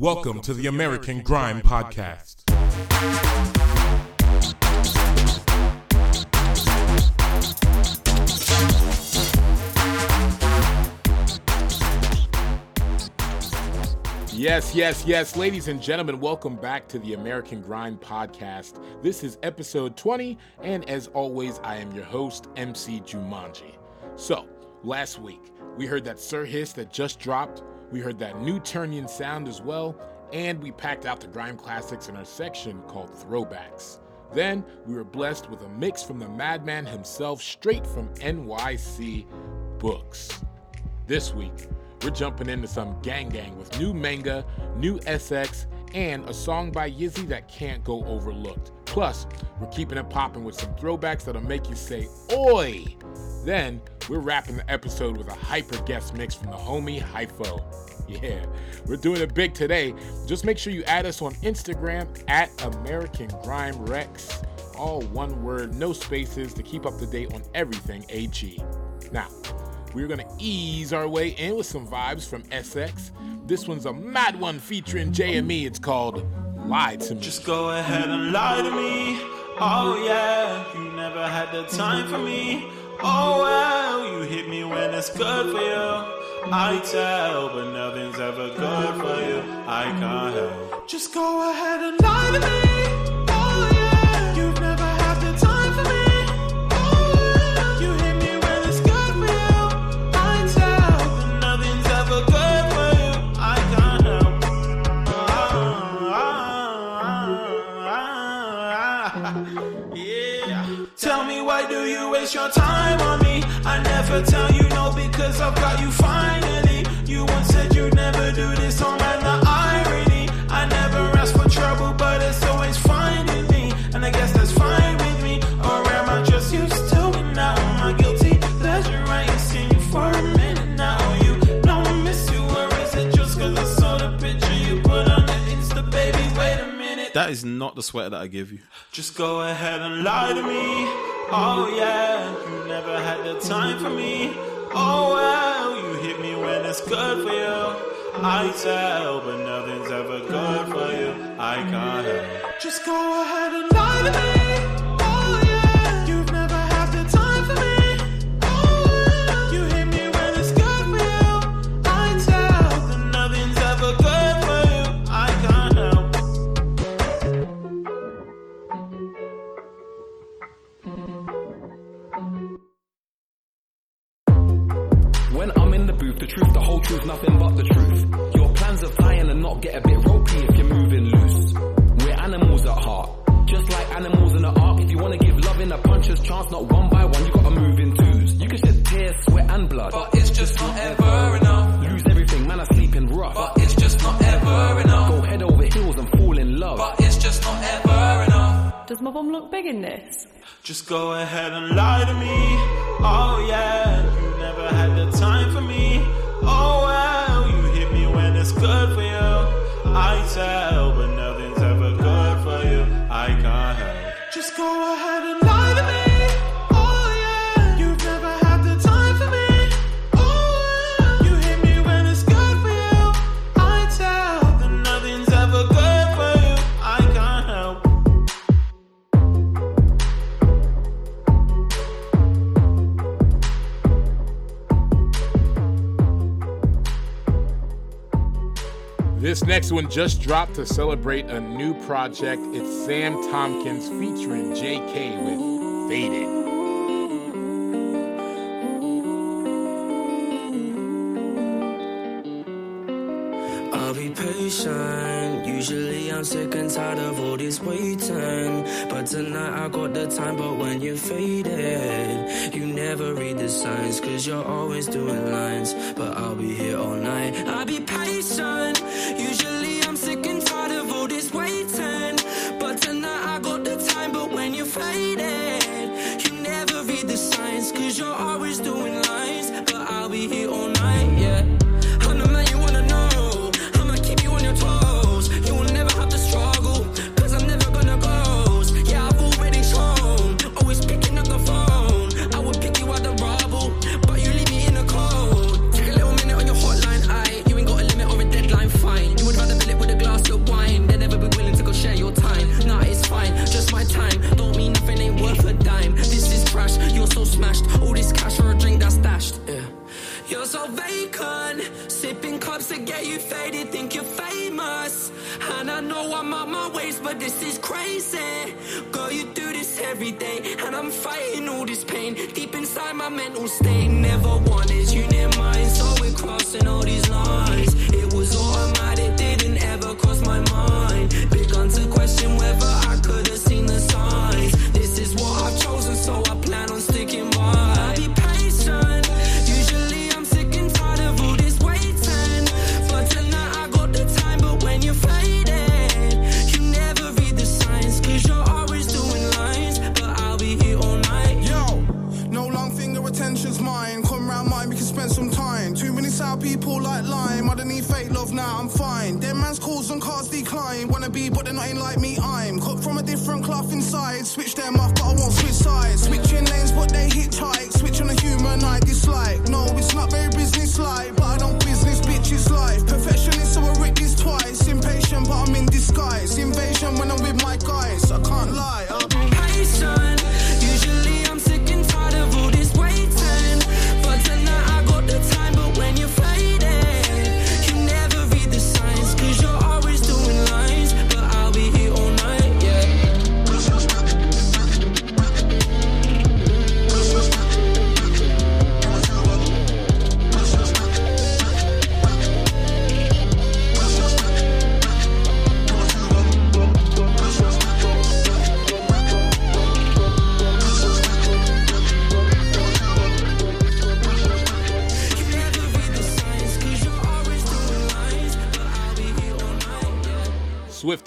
Welcome to the American Grime Podcast. Yes, yes, yes. Ladies and gentlemen, welcome back to the American Grime Podcast. This is episode 20, and as always, I am your host, MC Jumanji. So, last week, we heard that Sir Hiss that just dropped, we heard that new Ternion sound as well, and we packed out the grime classics in our section called Throwbacks. Then we were blessed with a mix from the madman himself, straight from NYC Bookz. This week, we're jumping into some gang gang with new manga, new SX, and a song by Yizzy that can't go overlooked. Plus, we're keeping it popping with some throwbacks that'll make you say, Oi! Then, we're wrapping the episode with a hyper guest mix from the homie Hypho. Yeah, we're doing it big today. Just make sure you add us on Instagram at American Grime Rex. All one word, no spaces to keep up to date on everything AG. Now, we're gonna ease our way in with some vibes from SX. This one's a mad one featuring JME. It's called Lie to Me. Just go ahead and lie to me. Oh yeah, you never had the time for me. Oh well, you hit me when it's good for you. I tell, but nothing's ever good for you. I can't help. Just go ahead and lie to me. Waste your time on me? I never tell you no because I've got you finally. You once said you'd never do this, oh man, the irony. I never asked for trouble, but it's always finding me. And I guess that's fine with me. Or am I just used to it now? Am I guilty pleasure? I ain't seen you for a minute now. Oh, you know I miss you, or is it just cause I saw the picture you put on the Insta, baby? Wait a minute. That is not the sweater that I give you. Just go ahead and lie to me. Oh yeah, you never had the time for me. Oh well, you hit me when it's good for you. I tell, but nothing's ever good for you. I help. Just go ahead and lie to me. Truth, the whole truth, nothing but the truth. Your plans of flying and not get a bit ropey if you're moving loose. We're animals at heart. Just like animals in the ark, if you wanna give love in a puncher's chance, not one by one, you gotta move in twos. You can shed tears, sweat and blood. But it's just not ever enough. Lose everything, man, I sleep in rough. But it's just not ever enough. Go head over heels and fall in love. But it's just not ever enough. Does my bum look big in this? Just go ahead and lie to me. Oh yeah, next one just dropped to celebrate a new project. It's Sam Tompkins featuring JK with Faded. I'll be patient. Usually I'm sick and tired of all this waiting. But tonight I got the time, but when you're faded, you never read the signs, cause you're always doing lines. But I'll be here all night. I'll faded, think you're famous. And I know I'm on my ways, but this is crazy. Girl, you do this every day, and I'm fighting all this pain deep inside my mental state. Never wanted you near mine, so we're crossing all these lines. It was automatic. Switch them off,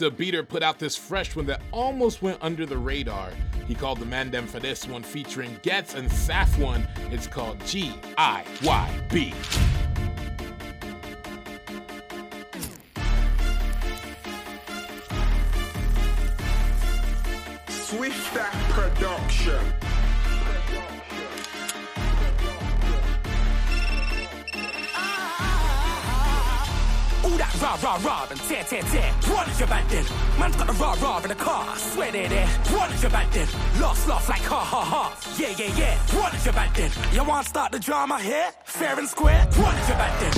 Swifta Beater put out this fresh one that almost went under the radar. He called the Mandem for this one featuring Ghetts and Saf one. It's called G I Y B. Swifta Production. That rah rah rah and tear tear tear. What is your bad then? Man's got the rah rah in the car. I swear they're there. What is your bad then? Lost laugh like ha ha ha. Yeah yeah yeah. What is your bad then? You want to start the drama here? Fair and square. What is your bad then?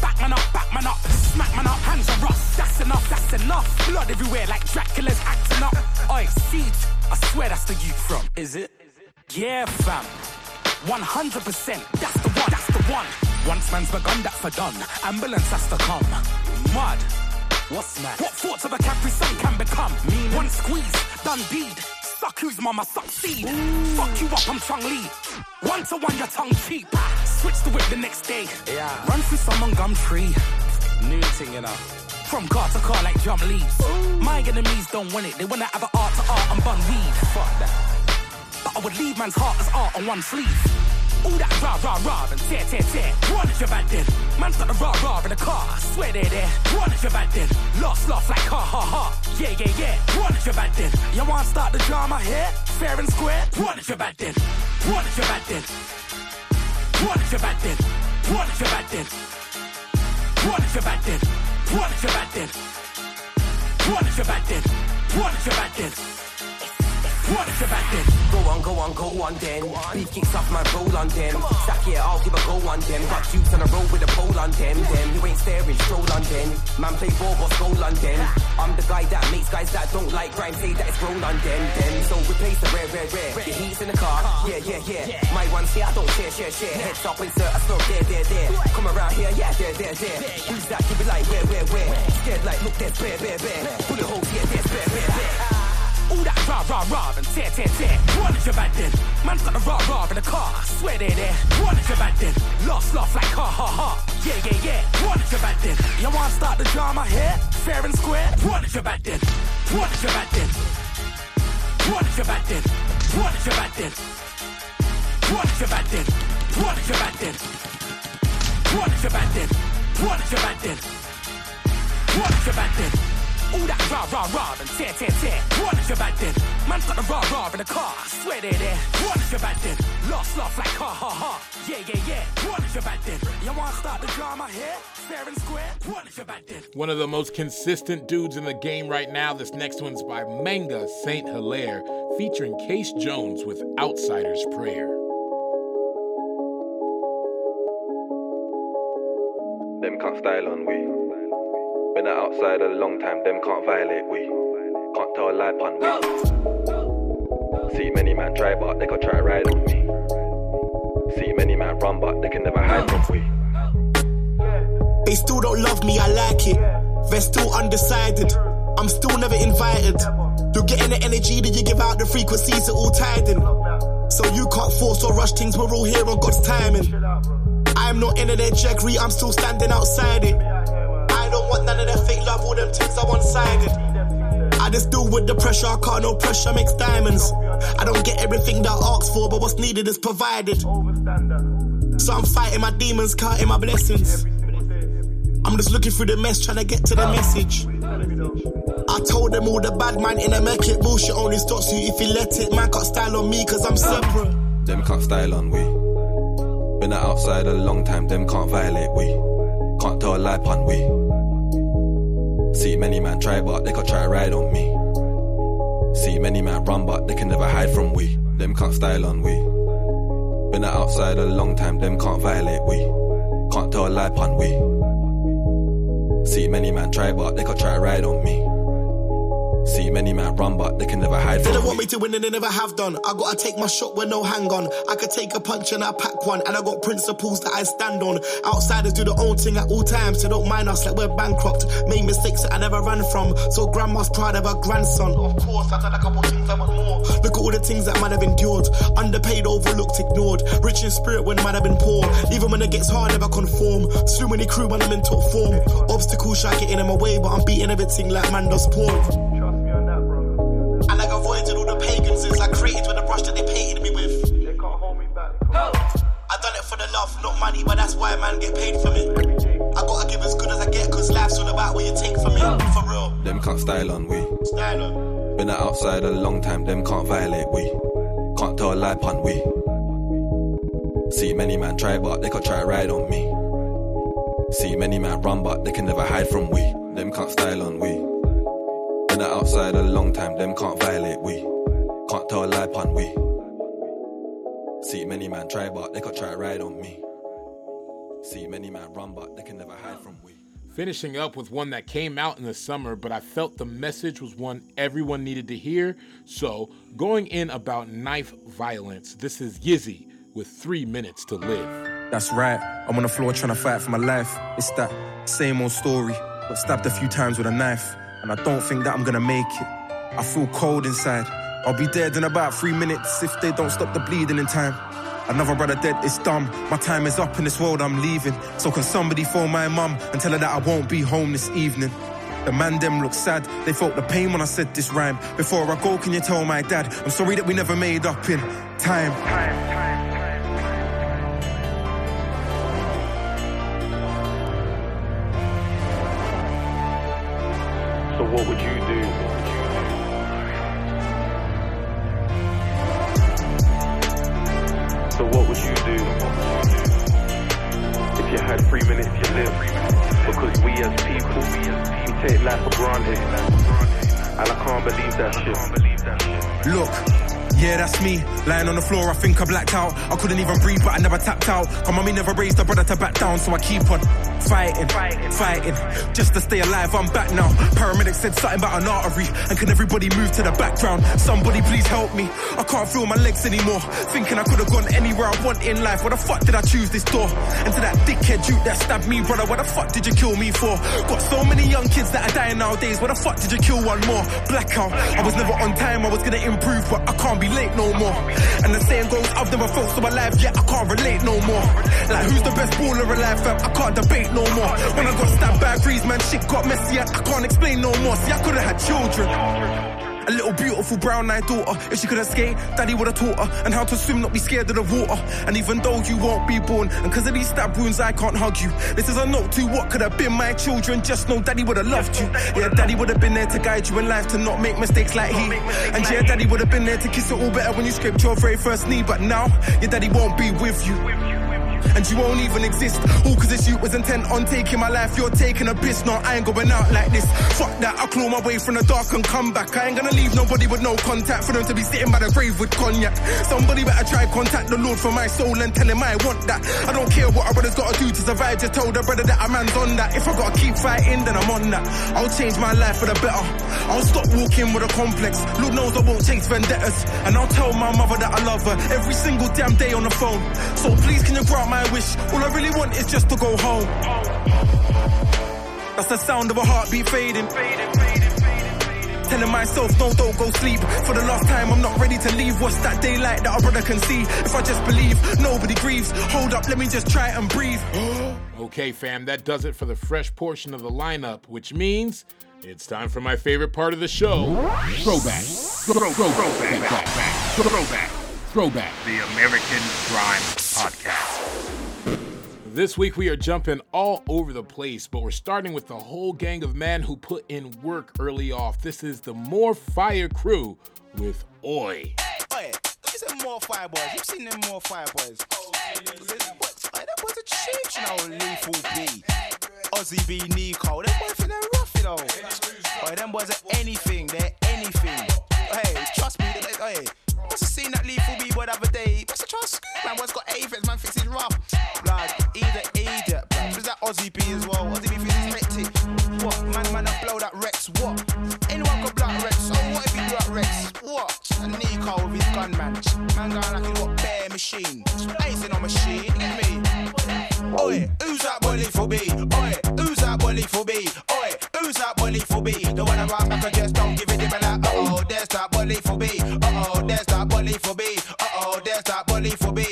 Back man up, back man up, smack man up, hands are rough. That's enough, that's enough. Blood everywhere like Dracula's acting up. Oi, siege. I swear that's the youth from. Is it? Yeah, fam. 100%, that's the one, that's the one. Once man's begun, that's for done. Ambulance has to come. Mud. What's mad? What thoughts of a Capri Sun can become? Mean one squeeze, done deed. Suck who's mama succeed. Fuck you up, I'm Chun-Li. One to one, your tongue cheap. Switch the whip the next day. Yeah. Run through some gum tree. New thing, you know. From car to car like drum leaves. My enemies don't want it. They wanna have an art to art and bun weed. Fuck that. But I would leave man's heart as art on one sleeve. All that rah rah rah and tear tear tear. What is your bad then? Man's got the rah rah in the car. I swear they're there. What is your bad then? Lost laugh like ha ha ha. Yeah yeah yeah. What is your bad then? You want start the drama here? Fair and square. What is your bad then? What is your bad then? What is your bad then? What is your bad then? What is your bad then? What is your bad then? What is your bad then? What is your bad then? What is your bad then? Go on, go on, go on then. Beef kicks off my roll on them. Stack it, I'll give a go on them. Got shoots on the road with a pole on them. Them you ain't staring, stroll on them. Man play ball, boss goal on them. I'm the guy that makes guys that don't like crime say that it's grown on them. Them so replace the rare, rare, rare. Your heat's in the car, yeah, yeah, yeah. My one's here, I don't share, share, share. Heads up, insert a slow, there, there, there. Come around here, yeah, there, there, there. Who's that? Give it like where, where, where? Scared like look, there's bear, bear, bear. Bullet holes, yeah, there's bear, bear, bear. Rah rah and tear tear tear. What is your bad then? Man's got the rah rah in the car. I swear they're there. What is your bad then? Lost laugh like ha ha ha. Yeah yeah yeah. What is your bad then? You want to start the drama here? Fair and square. What is your bad then? What is your bad then? What is your bad then? What is your bad then? What is your bad then? What is your bad then? What is your bad then? What is your bad then? What is your bad then? All that rah rah rah and tear tear tear. What is your bad then? Man's got the rah rah in the car. I swear they're there. What is your bad then? Lost laugh like ha ha ha. Yeah yeah yeah. What is your bad then? You want to start the drama here? Fair and square. What is your bad then? One of the most consistent dudes in the game right now. This next one's by Manga Saint Hilaire, featuring Case Jones with Outsider's Prayer. Them cut style on we. Been outside a long time, them can't violate we. Can't tell a lie pun we. See many man try, but they can try ride on me. See many man run, but they can never hide from we. They still don't love me, I like it. They're still undecided. I'm still never invited. You're getting the energy that you give out, the frequencies are all tied in. So you can't force or rush things, we're all here on God's timing. I'm not in their jaggery, I'm still standing outside it. Fake love, all them things are one sided. I just deal with the pressure, I can't, no pressure makes diamonds. I don't get everything that I ask for, but what's needed is provided. So I'm fighting my demons, counting my blessings. I'm just looking through the mess, trying to get to the message. I told them all the bad man in a make it bullshit only stops you if you let it. Man can't style on me cause I'm separate. Them can't style on we. Been outside a long time, them can't violate we. Can't tell a lie pun we. See many man try, but they can try ride on me. See many man run, but they can never hide from we. Them can't style on we. Been outside a long time, them can't violate we. Can't tell a lie pun we. See many man try, but they can try ride on me. See many man run, but they can never hide They don't want me to win and they never have done. I gotta take my shot with no hang on. I could take a punch and I pack one. And I got principles that I stand on. Outsiders do their own thing at all times, so don't mind us like we're bankrupt. Made mistakes that I never ran from. So grandma's proud of her grandson. Of course, I've done a couple things I want more. Look at all the things that man have endured. Underpaid, overlooked, ignored. Rich in spirit when man have been poor. Even when it gets hard, never conform. Slew many crew when I'm in top form. Obstacles try getting in my way, but I'm beating everything like man does porn. Done it for the love, not money, but that's why man get paid for me. I gotta give as good as I get, cause life's all about what you take from me. Oh. For real. Them can't style on we. Style on. Been outside a long time, them can't violate we. Can't tell a lie pun we. See many man try, but they can try to ride on me. See many man run, but they can never hide from we. Them can't style on we. Been outside a long time, them can't violate we. Can't tell a lie pun we. See many man try, but they can try ride on me. See many man run, but they can never hide from we. Finishing up with one that came out in the summer, but I felt the message was one everyone needed to hear. So, going in about knife violence, this is Yizzy with three minutes to live. That's right. I'm on the floor trying to fight for my life. It's that same old story. Got stabbed a few times with a knife, and I don't think that I'm gonna make it. I feel cold inside. I'll be dead in about three minutes if they don't stop the bleeding in time. Another brother dead, it's dumb. My time is up in this world, I'm leaving. So can somebody phone my mum and tell her that I won't be home this evening? The man them look sad, they felt the pain when I said this rhyme. Before I go, can you tell my dad? I'm sorry that we never made up in time. So what would you if three minutes to live? Because we as people, we take life for granted. And I can't believe that shit. Look, yeah, that's me. Lying on the floor, I think I blacked out. I couldn't even breathe, but I never tapped out. My mommy never raised a brother to back down, so I keep on fighting, fighting, just to stay alive. I'm back now. Paramedics said something about an artery, and can everybody move to the background? Somebody please help me. I can't feel my legs anymore. Thinking I could have gone anywhere I want in life. What the fuck did I choose this door? And to that dickhead dude that stabbed me, brother, what the fuck did you kill me for? Got so many young kids that are dying nowadays. What the fuck did you kill one more? Blackout. I was never on time. I was gonna improve, but I can't be late no more. And the saying goes, I've never felt so alive yet. I can't relate no more. Like who's the best baller alive? Fam? I can't debate more. When I got stabbed by Breeze, man, shit got messy. and I can't explain no more. See, I could have had children. A little beautiful brown eyed daughter. If she could have skate, daddy would have taught her. And how to swim, not be scared of the water. And even though you won't be born, and cause of these stab wounds, I can't hug you. This is a note to what could have been my children. Just know daddy would have loved you. Yeah, daddy would have been there to guide you in life to not make mistakes like he. And yeah, daddy would have been there to kiss it all better when you scraped your very first knee. But now, your daddy won't be with you. And you won't even exist. All cause this you was intent on taking my life, you're taking a piss. No, I ain't going out like this. Fuck that, I'll claw my way from the dark and come back. I ain't gonna leave nobody with no contact for them to be sitting by the grave with cognac. Somebody better try contact the Lord for my soul and tell him I want that. I don't care what a brother's gotta do to survive, just tell the brother that a man's on that. If I gotta keep fighting, then I'm on that. I'll change my life for the better. I'll stop walking with a complex. Lord knows I won't chase vendettas. And I'll tell my mother that I love her every single damn day on the phone. So please can you grant my wish? All I really want is just to go home. That's the sound of a heartbeat fading. Telling myself, no, don't go sleep. For the last time, I'm not ready to leave. What's that daylight that a brother can see? If I just believe, nobody grieves. Hold up, let me just try and breathe. Okay, fam, that does it for the fresh portion of the lineup, which means it's time for my favorite part of the show throwback. Throwback. throw, throwback. Back, back, back. Throwback. Throwback. The American Grime Podcast. This week we are jumping all over the place, but we're starting with the whole gang of men who put in work early off. This is the More Fire crew with Oi. Oi, these are more fire boys. You've seen them more fire boys. Oh, what? Oi, that was a change, you know, lethal B. Ozzy B, Neeko. Them boys think they're rough, you know. Oi, them boys are anything. They're anything. Hey, trust me. They, oi, must have seen that lethal B boy the other day. Must have trust. Man, boy's got aphids. Man thinks he's rough. Blood, either idiot. Who's that Ozzy B as well? Ozzy B he's hectic. What? Man, man, I blow that Rex. What? Anyone could blow that Rex. Oh, what if he that Rex? What? And Neeko with his gun, man. Man going like he's got bare machine. I ain't no machine. Get me? Oi, who's that boy lethal B? Oi, who's that boy lethal B? Oi, who's that boy lethal B? The one around back and just don't give it and like, uh oh, there's that boy lethal B. Uh oh, there's that boy lethal B. Uh oh, there's that boy lethal B.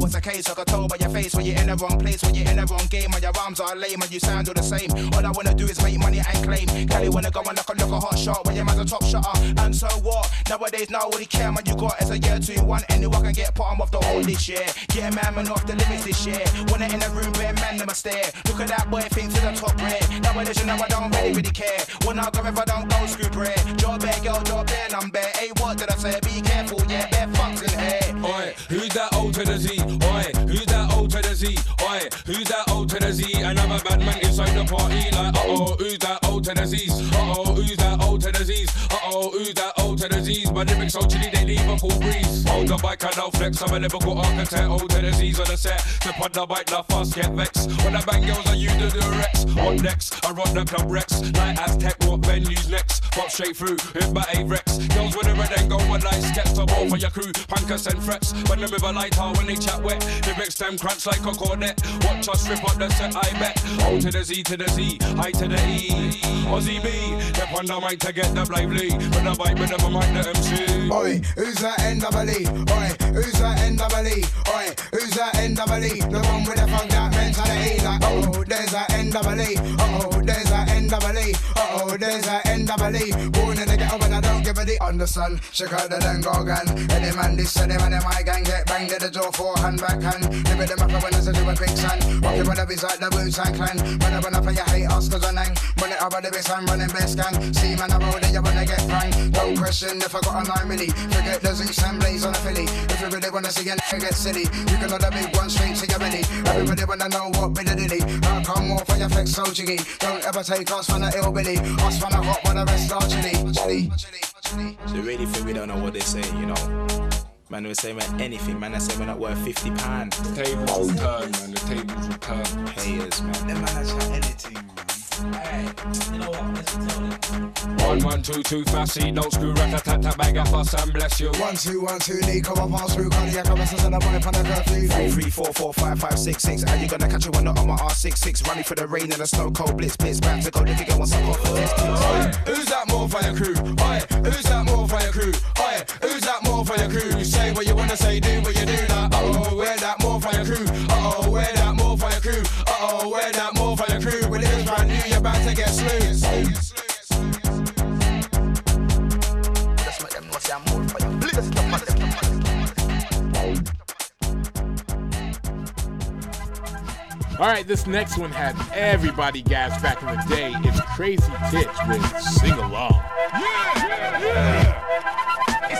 what's the case? I can tell by your face when you're in the wrong place, when you're in the wrong game, and your arms are lame and you sound all the same. All I wanna do is make money and claim. Kelly wanna go and look a look a hot shot when your man's a top shotter. And so what? Nowadays nobody care man you got is a year two one. Anyone can get bottom of the whole this year. Yeah man, man off the limits this year. When I in the room, bare man a stare. Look at that boy, think to the top red. Nowadays you know I don't really really care. When I go if I don't go screw bread. Job bare girl, job bear, I'm bare. Hey, what did I say? Be careful, yeah, bare fucks in here. Oi, who's that old to the Z? Oi, who's that old Z? Oi, who's that old Z? Another bad man inside the party, like, uh oh, who's that old Z's? Uh oh, who's that old Z's? Uh oh, who's that old to the Z's? My lyrics so chilly, they leave a cool breeze. Hold the bike and I'll flex, I'm a lyrical architect, old to the Z's on the set. Step on the bike, la fast, get vexed. When I bang girls, I use the directs. On next, I run the club Rex. Like Aztec, what venues next? Pop straight through, hit my A-Rex. Girls with a red and go one like steps, I'm all for your crew. Punkers and frets, when with a light heart when they chat wet. Lyrics them crunch like a cornet. Watch us rip up the set, I bet. O to the Z to the Z, I to the E. Ozzy B, step on the mic to get the lively. When I bite with them, I mic the MC. Oi, who's that NWE? Oi, who's that NWE? Oi, who's that NWE? The one with the funk that mentality. Like, oh, there's that NWE. Oh, there's that NWE. Oh, there's that NWE. Born in the ghetto when I D. Understand? Check out the then go gun. Any man this, any man in my gang get banged at the door for hand back hand. Live them up when I say do a son. Walking with the biz like the Wu-Tang Clan. When I run up and you hate us cause I nang. When it over the base, I'm running best gang. See man, I roll it, you wanna get pranked. Don't question if I got a 9 milli. Forget the Zeus and Blaze on a Philly. If you really wanna see a nigga get silly, you can the big one straight to your belly. Everybody wanna know what bit of dilly. How come off for your flex so jiggy? Don't ever take us from the ill billy. Us from the hot, but the rest are chilly. Chilly. So they really think we don't know what they're saying, you know. Man, we say man anything, man. I say we're not worth fifty pounds. The tables will turn, man. The tables will turn. Payers, man. Them man that's not anything, man. You know what? Listen to One, one, two, two, fussy, don't screw, rat, tat, tat, tat, bag up, us, and bless you. One, two, one, two, Neeko, I pass through cardiac arrest and a boy on the curfew. Three, three, four, four, five, five, six, six. How you gonna catch a winner on my R66? Running for the rain and the snow cold blitz, blitz, back to go. If you get one suck off for this. Oi, who's that more your crew? Oi, who's that more your crew? Oi, who's that more for your crew? Say what you wanna say, do what you do. Like, uh oh, wear that more for your crew. Uh oh, wear that more for your crew. Uh oh, wear that more for your crew. When it is brand new, you're about to get slew. Just make them know say I'm more for you. Listen to man. All right, this next one had everybody gas back in the day. It's Crazy Titch with Sing Along.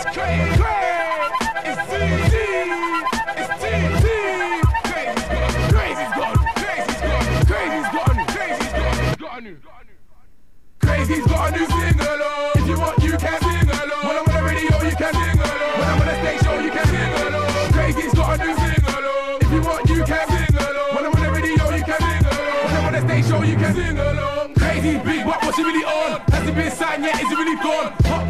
It's Crazy's Got a new. Single. If you want, you can sing along. When I'm on the radio, you can sing along. When I'm on the stage show, you can sing along. Crazy's got a new single. If you want, you can sing along. When I'm on the radio, you can sing along. When I'm on the stage show, you can sing along. Crazy's big, but what's he really on? Has it been signed yet? Is it really gone? Hot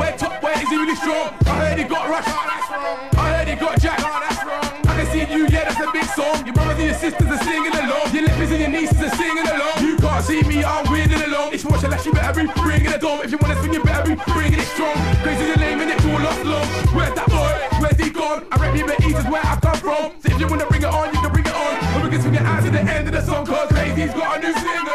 is he really strong? I heard he got rushed. I heard he got jacked. I can see you, yeah, that's a big song. Your brothers and your sisters are singing along. Your lippers and your nieces are singing along. You can't see me, I'm winning along. It's watch unless you better be bringing it on. If you wanna swing, you better be bringing it strong. Crazy the name and it's all lost long. Where's that boy? Where's he gone? I rap you, but East is where I come from. So if you wanna bring it on, you can bring it on. And we can swing it out to the end of the song. Cause Crazy's got a new single.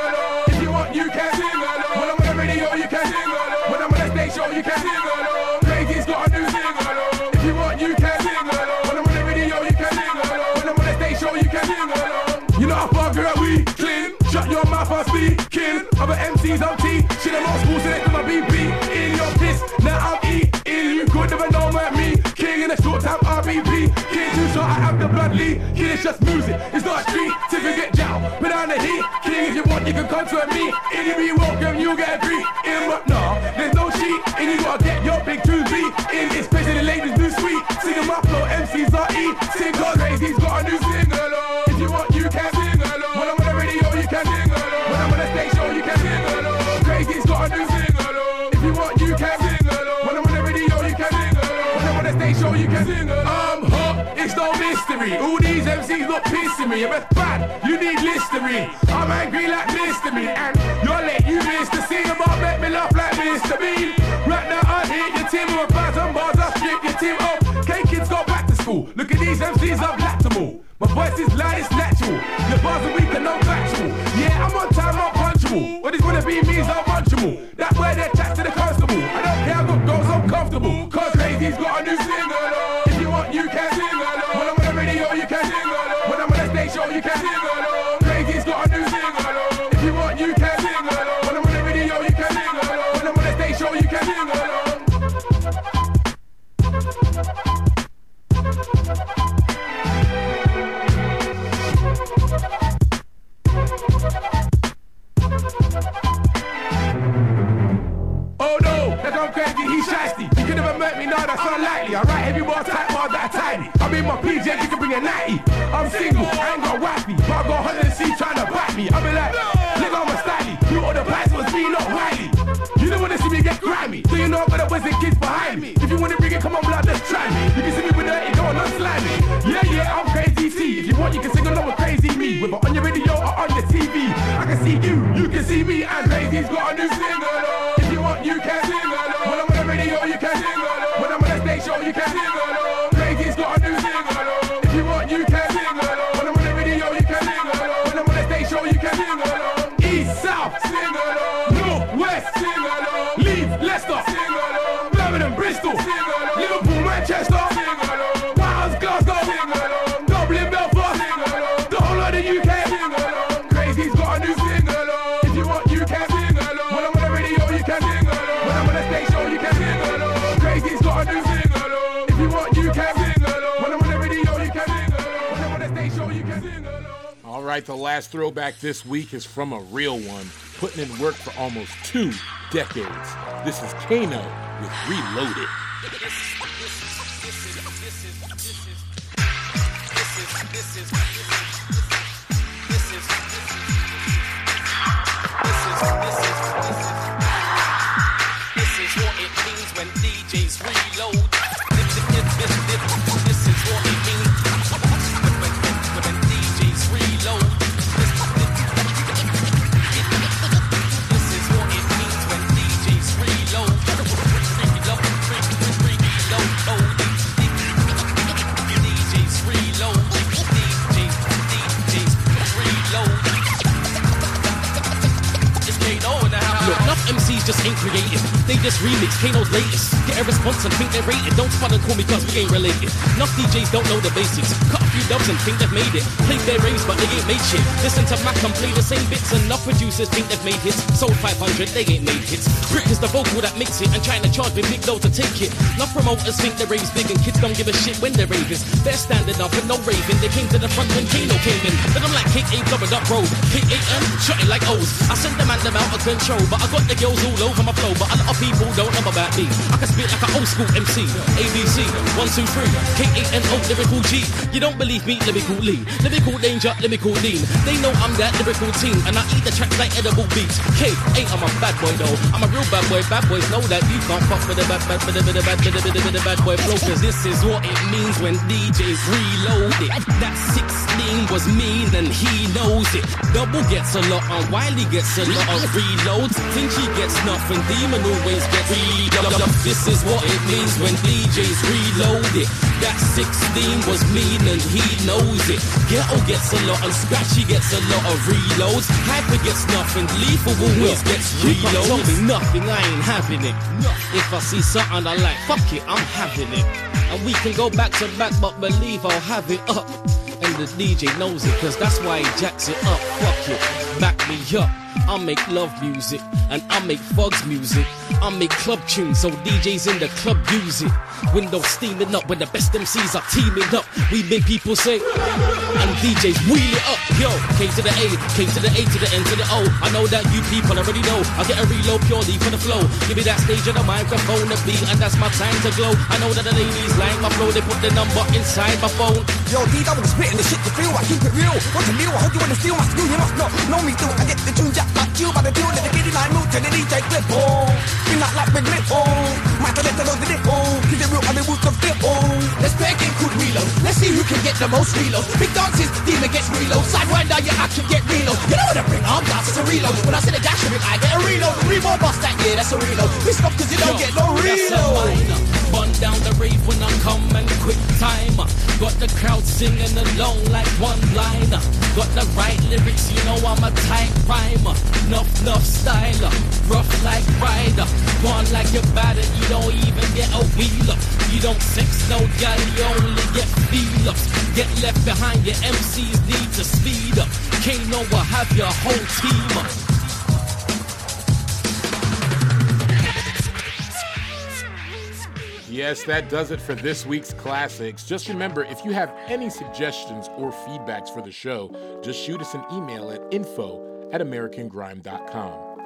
MCs, I'm T. Shit, I'm old school, select my BP. In your piss, now I'm eating. You could never know about me. King in a short time RBP. King too short, I have the bloodly. King is just music, it's not a street. Till you get down, put down the heat. King, if you want, you can come to me. And you be welcome, you get a greet. In but no, there's me. If it's bad, you need listerine. I'm angry like Mr. Mean, and you're late, you missed the scene. About make me laugh like Mr. Bean. Right now, I hit your team with a thousand bars. I strip your team up. K kids go back to school. Look at these MCs, I've lapped them all. My voice is loud, it's natural. Your bars are weak and factual. Yeah, I'm on time, I'm punchable. What is gonna be means I'm munchable. That way they chat to the constable. I don't care, I got goals, I'm comfortable. Cause Crazy's got a new throwback this week is from a real one, putting in work for almost two decades. This is Kano with Reloaded. This is what it means when DJs reload. They just remix Kano's latest. Get a response and think they're rated. Don't spot and call me cause we ain't related. Enough DJs don't know the basics. Cut a few and think they've made it. Play their raves, but they ain't made shit. Listen to Mac and play the same bits, and enough producers think they've made hits. Sold 500, they ain't made hits. Rick is the vocal that makes it, and trying to charge me big dough to take it. Enough promoters think the raves big, and kids don't give a shit when they're raving. They're standing up and no raving. They came to the front when Kano came in. Then I'm like K8 covered up road. K8M, shot it like O's. I sent the man them out of control, but I got the girls all over my flow. But a lot of people don't know about me. I can spit like an old school MC. ABC, one, two, three. K8NO, lyrical G. You don't believe me, lyrical Lee. Lyrical danger, lyrical lean. They know I'm that lyrical team, and I eat the tracks like edible beats. K8, I'm a bad boy though. I'm a real bad boy. Bad boys know that you can't fuck with a bad, bad, bad, bad, bad, bad, bad, bad, bad, boy flow. Cause this is what it means when DJs reload it. That 16 was mean and he knows it. Double gets a lot and Wiley gets a lot of reloads. Tinchy gets nothing, Demon always gets reload. This is what it means when DJs reload it. That 16 was mean and he knows it. Ghetto gets a lot and Scratchy gets a lot of reloads. Hyper gets nothing, Lethal always gets can't tell reloads. me nothing, I ain't having it. If I see something I like, fuck it, I'm having it. And we can go back to back, but believe I'll have it up. And the DJ knows it, cause that's why he jacks it up. Fuck it, back me up. I make love music, and I make fugs music. I make club tunes, so DJs in the club use it. Windows steaming up when the best MCs are teaming up. We make people say, and DJs wheel it up. Yo, K to the A, K to the A to the N to the O. I know that you people already know. I get a reload purely for the flow. Give me that stage and the microphone, the beat, and that's my time to glow. I know that the ladies like my flow, they put the number inside my phone. Yo, D double spitting the shit you feel. I keep it real. What's the deal? I hope you wanna steal my skill. You must know, know me too. I get the tune jack like you, but the deal that the giddy line move to the DJ clip. Oh, been out like big lip. Oh, the dip. Oh, keep it real. I'm the roots of flip. Oh, Let's play a game called Reload. Let's see who can get the most reloads. Big dances, demon gets reload. Sidewinder, yeah, I can get reload. You know what I bring? I'm it's a reload. When I say the dash I get a reload. Reload bust that, yeah, that's a reload. Pissed off cause you don't get no reload. Bun down the rave when I'm coming quick time. Got the crowd singing along like one liner. Got the right lyrics, you know I'm a tight rhymer. Nuff, nuff styler. Rough like rider. One like bad and you don't even get a wheel up. You don't sex no guy, you only get feel ups. Get left behind, your MCs need to speed up. Can't know have your whole team up. Yes, that does it for this week's classics. Just remember, if you have any suggestions or feedbacks for the show, just shoot us an email at info at americangrime.com.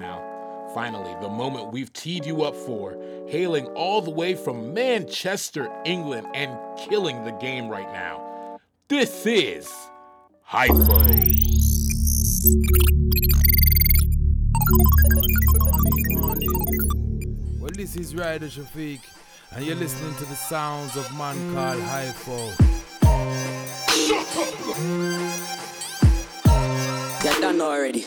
Now, finally, the moment we've teed you up for, hailing all the way from Manchester, England, and killing the game right now. This is Hypho. Well, this is Rider Shafique, and you're listening to the sounds of man mm. called Hypho. Get done already.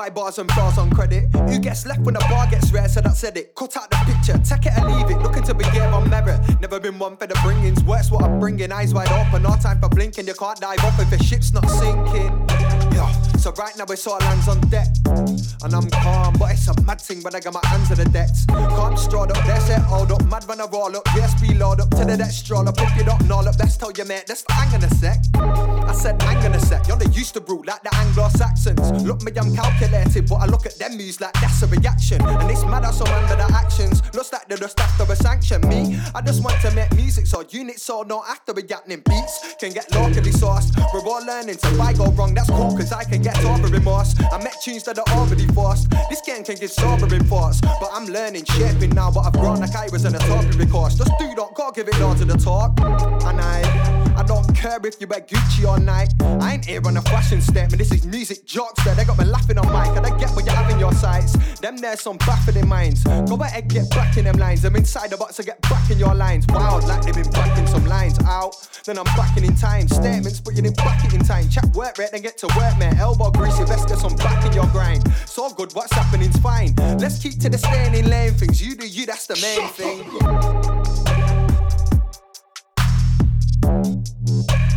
Can't bars and bars on credit. Who gets left when the bar gets rare? So that said it. Cut out the picture, take it and leave it. Looking to be game on merit. Never been one for the bringings. Works what I'm bringing, eyes wide open. No time for blinking. You can't dive off if the ship's not sinking. So right now it's all hands on deck. And I'm calm, but it's a mad thing when I got my hands on the decks. Calm, strawed up, there, set, hold up. Mad when I roll up, yes, be load up to the deck, stroll up. If you don't know up, let's tell you, mate, let's hang on a sec. I said, hang on a sec. You're the used to brew like the Anglo Saxons. Look me, I'm calculated, but I look at them moves like that's a reaction. And it's mad, I some under the actions. Looks like they're just after a sanction. Me, I just want to make music, so units so not after happening. Beats can get locally sourced. We're all learning, so I go wrong, that's cool, cause I can get over remorse. I met tunes that are already forced. This game can give sobering thoughts, but I'm learning, shaping now, but I've grown like I was in a talking course. Just do not go give it all to the talk. And I. I don't care if you wear Gucci all night. I ain't here on a fashion statement. This is music jokes that they got me laughing on mic. And I get what you have in your sights. Them there's some baffling minds. Go ahead, get back in them lines. I'm inside the box, so get back in your lines. Wild, like they've been backing some lines out. Then I'm backing in time. Statements, but you didn't back it in time. Chat work rate, then get to work, man. Elbow greasy, best get some back in your grind. So good, what's happening's fine. Let's keep to the staying in lane things. You do you, that's the main thing. Thank you.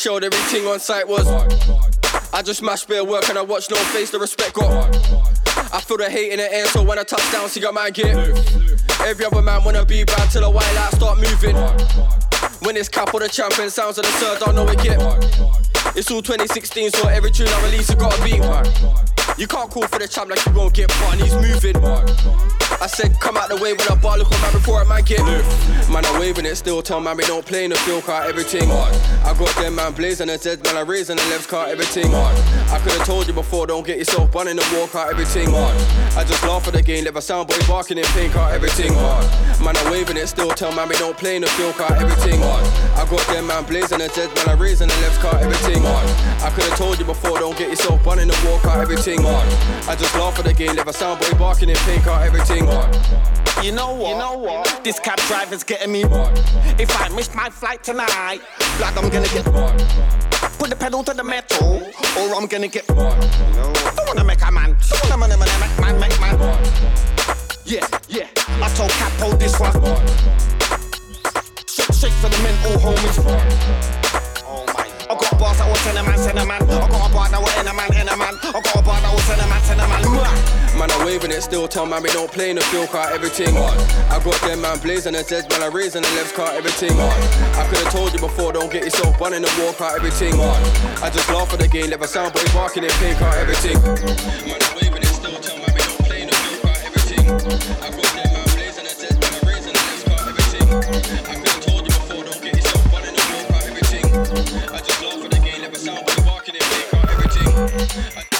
Showed everything on site was. I just mashed bare work and I watch no face, the respect got. I feel the hate in the air, so when I touch down, see got man get. Every other man wanna be bad till the white light start moving. When it's cap or the champion sounds of the third, don't know it get. It's all 2016, so every tune I release, it gotta beat. You can't call for the champ like you won't get but he's moving. I said, come out the way when I bar, look on before a man get Man, I'm waving it still, tell man we don't play in the field, car everything. I got them man blazing the Z, man, I raising the left car everything. I could have told you before, don't get yourself bun in the war car everything. I just laugh at the game, never sound boy barking in pain car everything. Man, I'm waving it still, tell man we don't play in the field, car everything. I got them man blazing the Z, man, I raising the left car everything. I could have told you before, don't get yourself bun in the war car everything. I just laugh at the game, never sound boy barking in pain car everything. You know what? You know what? This cab driver's getting me. If I miss my flight tonight, blood, I'm gonna get. Put the pedal to the metal, or I'm gonna get. Don't wanna make a man. Don't wanna make man, make man. Yeah, yeah. I told Capo this one. Shake, shake for the mental homies. Bars that will send a man, send a man. I got a bar that will end a man, end a man. I got a bar that will send a man, send a man. Man, I'm waving it still, tell man we don't play in the field car, everything. I got them man blazing the Z's, man, I raising the left car, everything. I could have told you before, don't get yourself bun in the war car, everything. I just laugh at the game, never sound boy barking in pay car, everything. Man, I'm waving it still, tell man we don't play in the field car, everything. I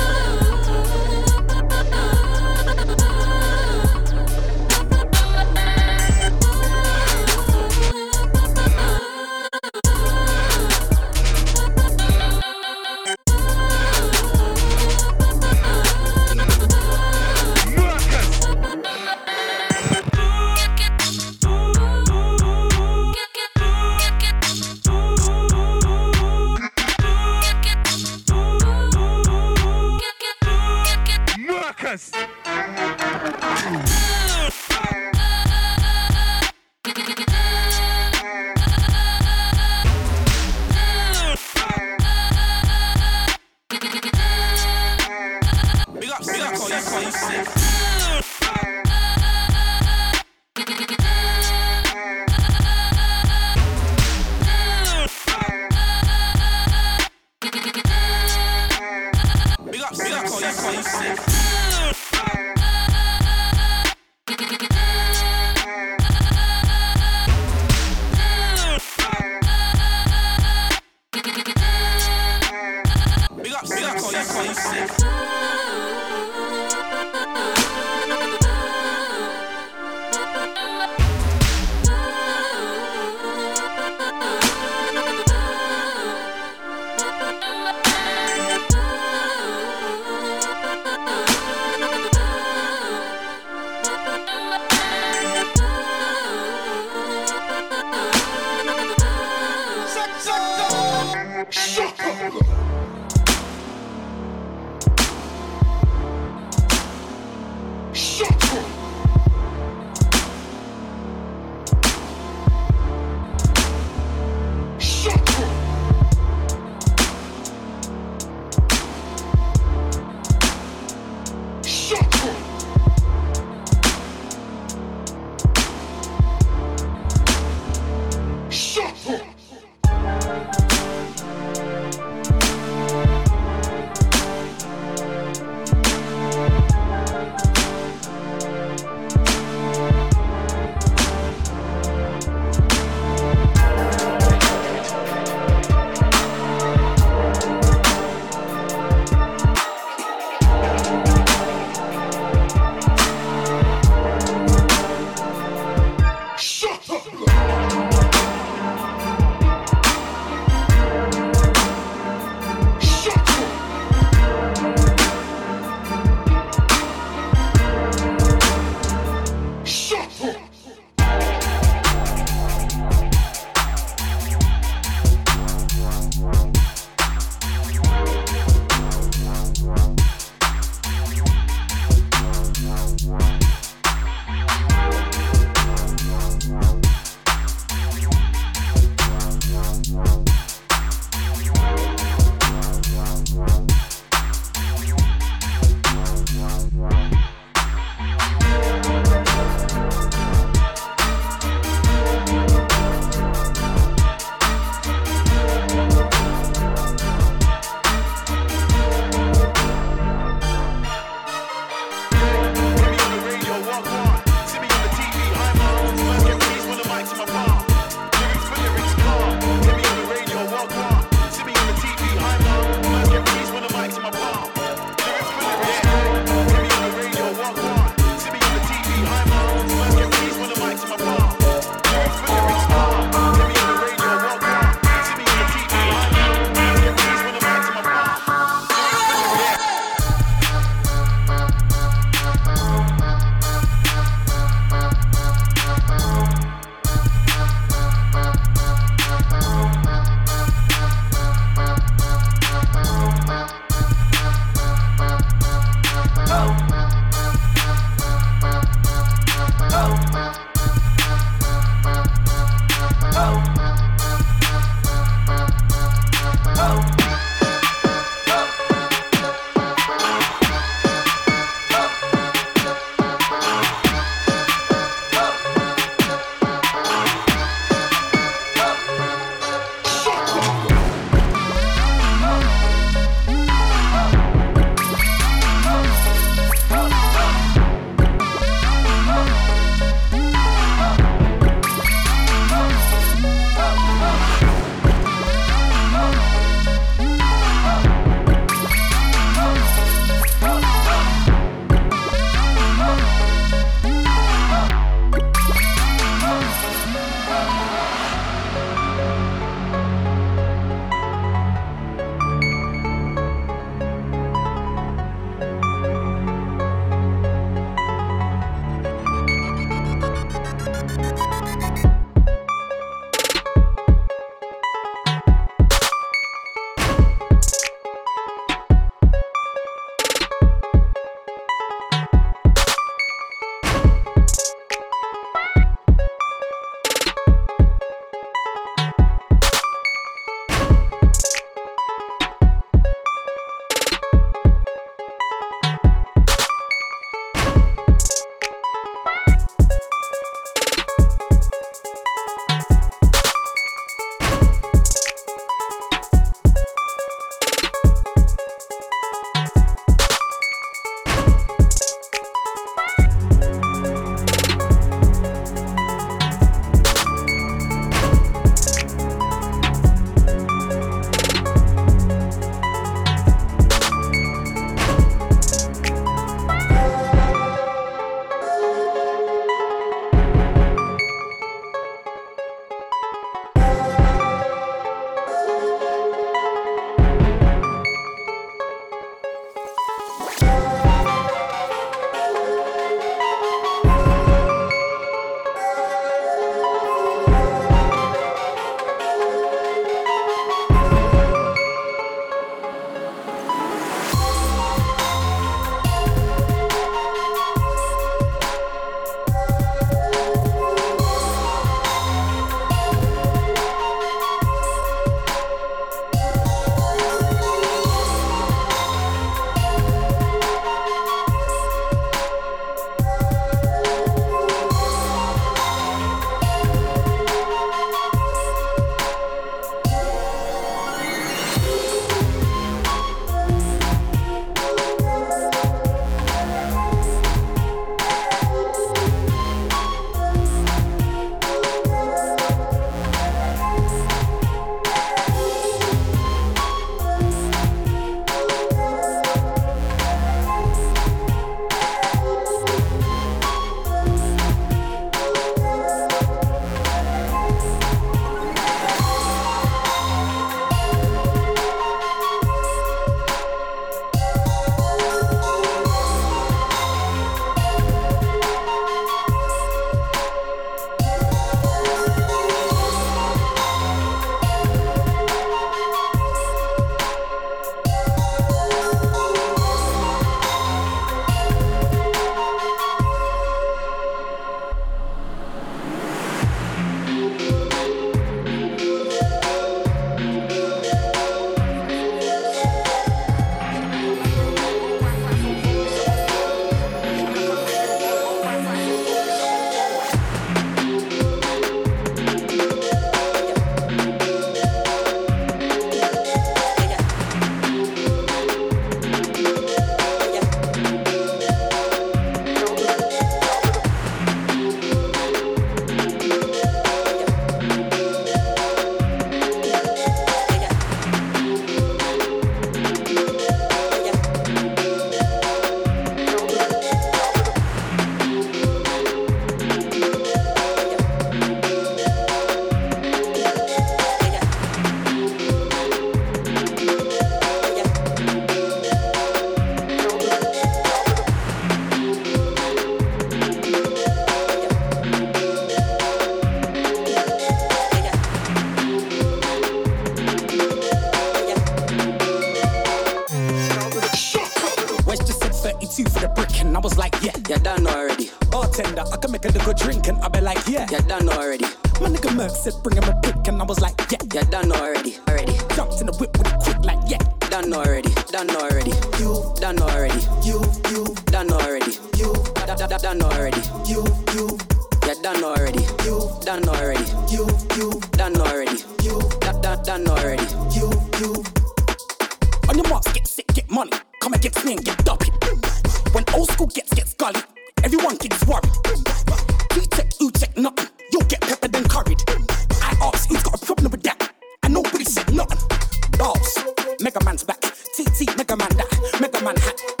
hot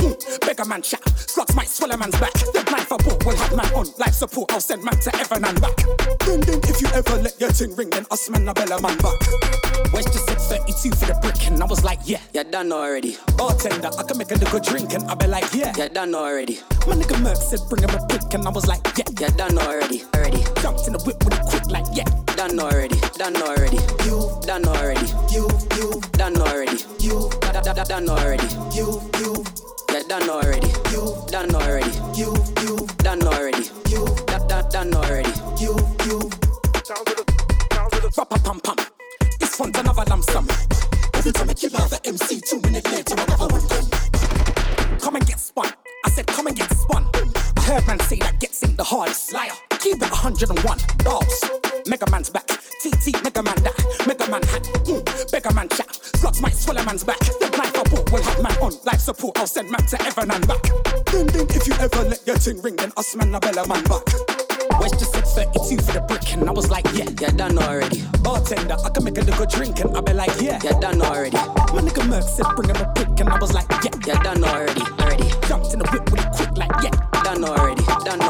a man shack. Slugs might swallow man's back. Dead man for ball will have man on life support. I'll send man to heaven and back. Ding ding, if you ever let your ting ring, then us man a bella man back. West just 632 for the brick, and I was like, yeah. You're done already. Bartender, I can make a good drink, and I be like, yeah. You're done already. My nigga Merc said, bring him a brick, and I was like, yeah. You're done already, already. Jumped in the whip with a quick, like, yeah. Done already, done already. You, done already. You, you, done already. You, done already. You, you done already. You done already. You you done already. You that that done already. You you. Papa pam pam. This one's another lump sum. Every time I kill another MC, two minutes later another one done. Come and get spun. I said come and get spun. I heard man say that gets in the hardest. Liar. Keep it 101 dollars. Mega Man's back. TT Mega Man that. Mega Man hat. Mm. Mega Man chat. Sluts might swallow man's back. The knife I bought will have man on life support. I'll send man to heaven and back. Ding ding, if you ever let your ting ring, then us man a bella man back. West just said 32 for the brick, and I was like, yeah, yeah, done already. Bartender, I can make a good drink, and I be like, yeah, yeah, done already. My nigga Merc said, bring him a brick, and I was like, yeah, yeah, done already, already. Jumped in the whip with quick, like, yeah, done already, done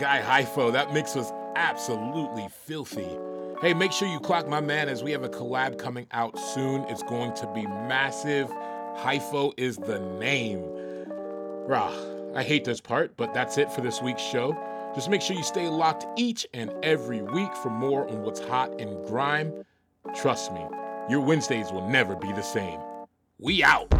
guy Hypho, that mix was absolutely filthy. Hey, make sure you clock my man as we have a collab coming out soon. It's going to be massive. Hypho is the name. Rah, I hate this part, but that's it for this week's show. Just make sure you stay locked each and every week for more on what's hot in grime. Trust me, your Wednesdays will never be the same. We out.